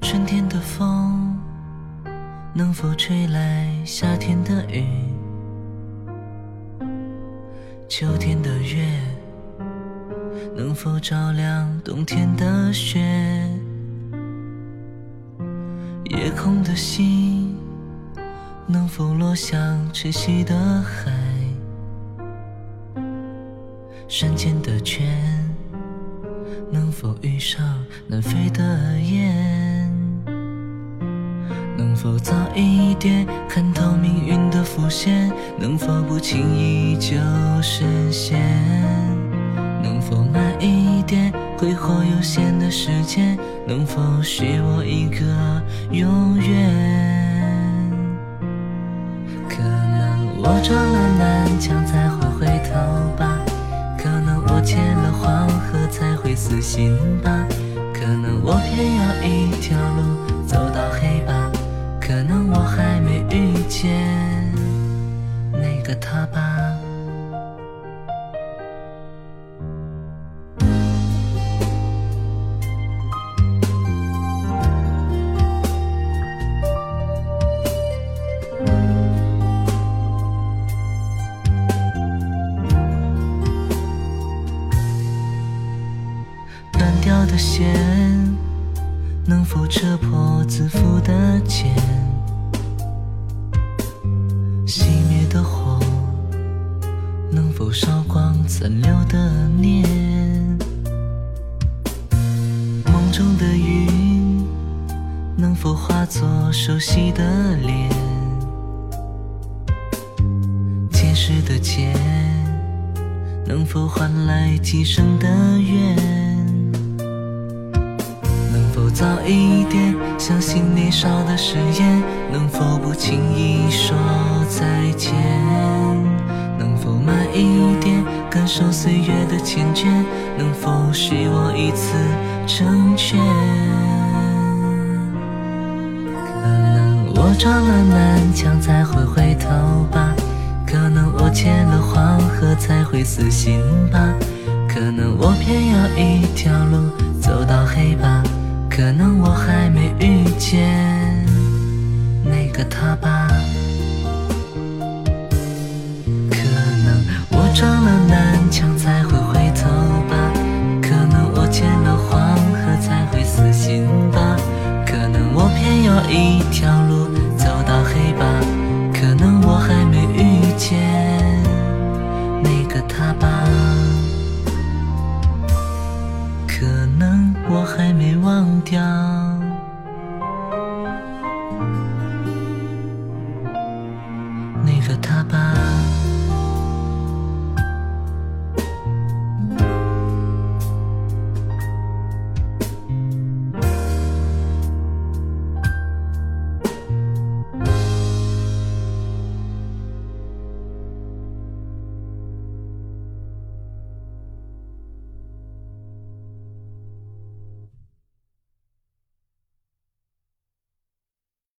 春天的风能否吹来夏天的雨？秋天的月能否照亮冬天的雪？夜空的星能否落向晨曦的海？山间的泉能否早一点看透命运的伏线？能否不轻易就实现？能否慢一点挥霍有限的时间？能否许我一个永远？可能我撞了南墙才会回头吧，可能我见了黄河才会死心吧，线能否扯破自负的茧？熄灭的火能否烧光残留的念？梦中的云能否化作熟悉的脸？前世的劫能否换来今生的缘？早一点相信年少的誓言？能否不轻易说再见？能否慢一点感受岁月的缱绻？能否许我一次成全？可能我撞了南墙才会回头吧，可能我见了黄河才会死心吧，可能我偏要一条路的黄河才会死心吧可能我偏要一条路走到黑吧可能我还没遇见那个他吧可能我还没忘掉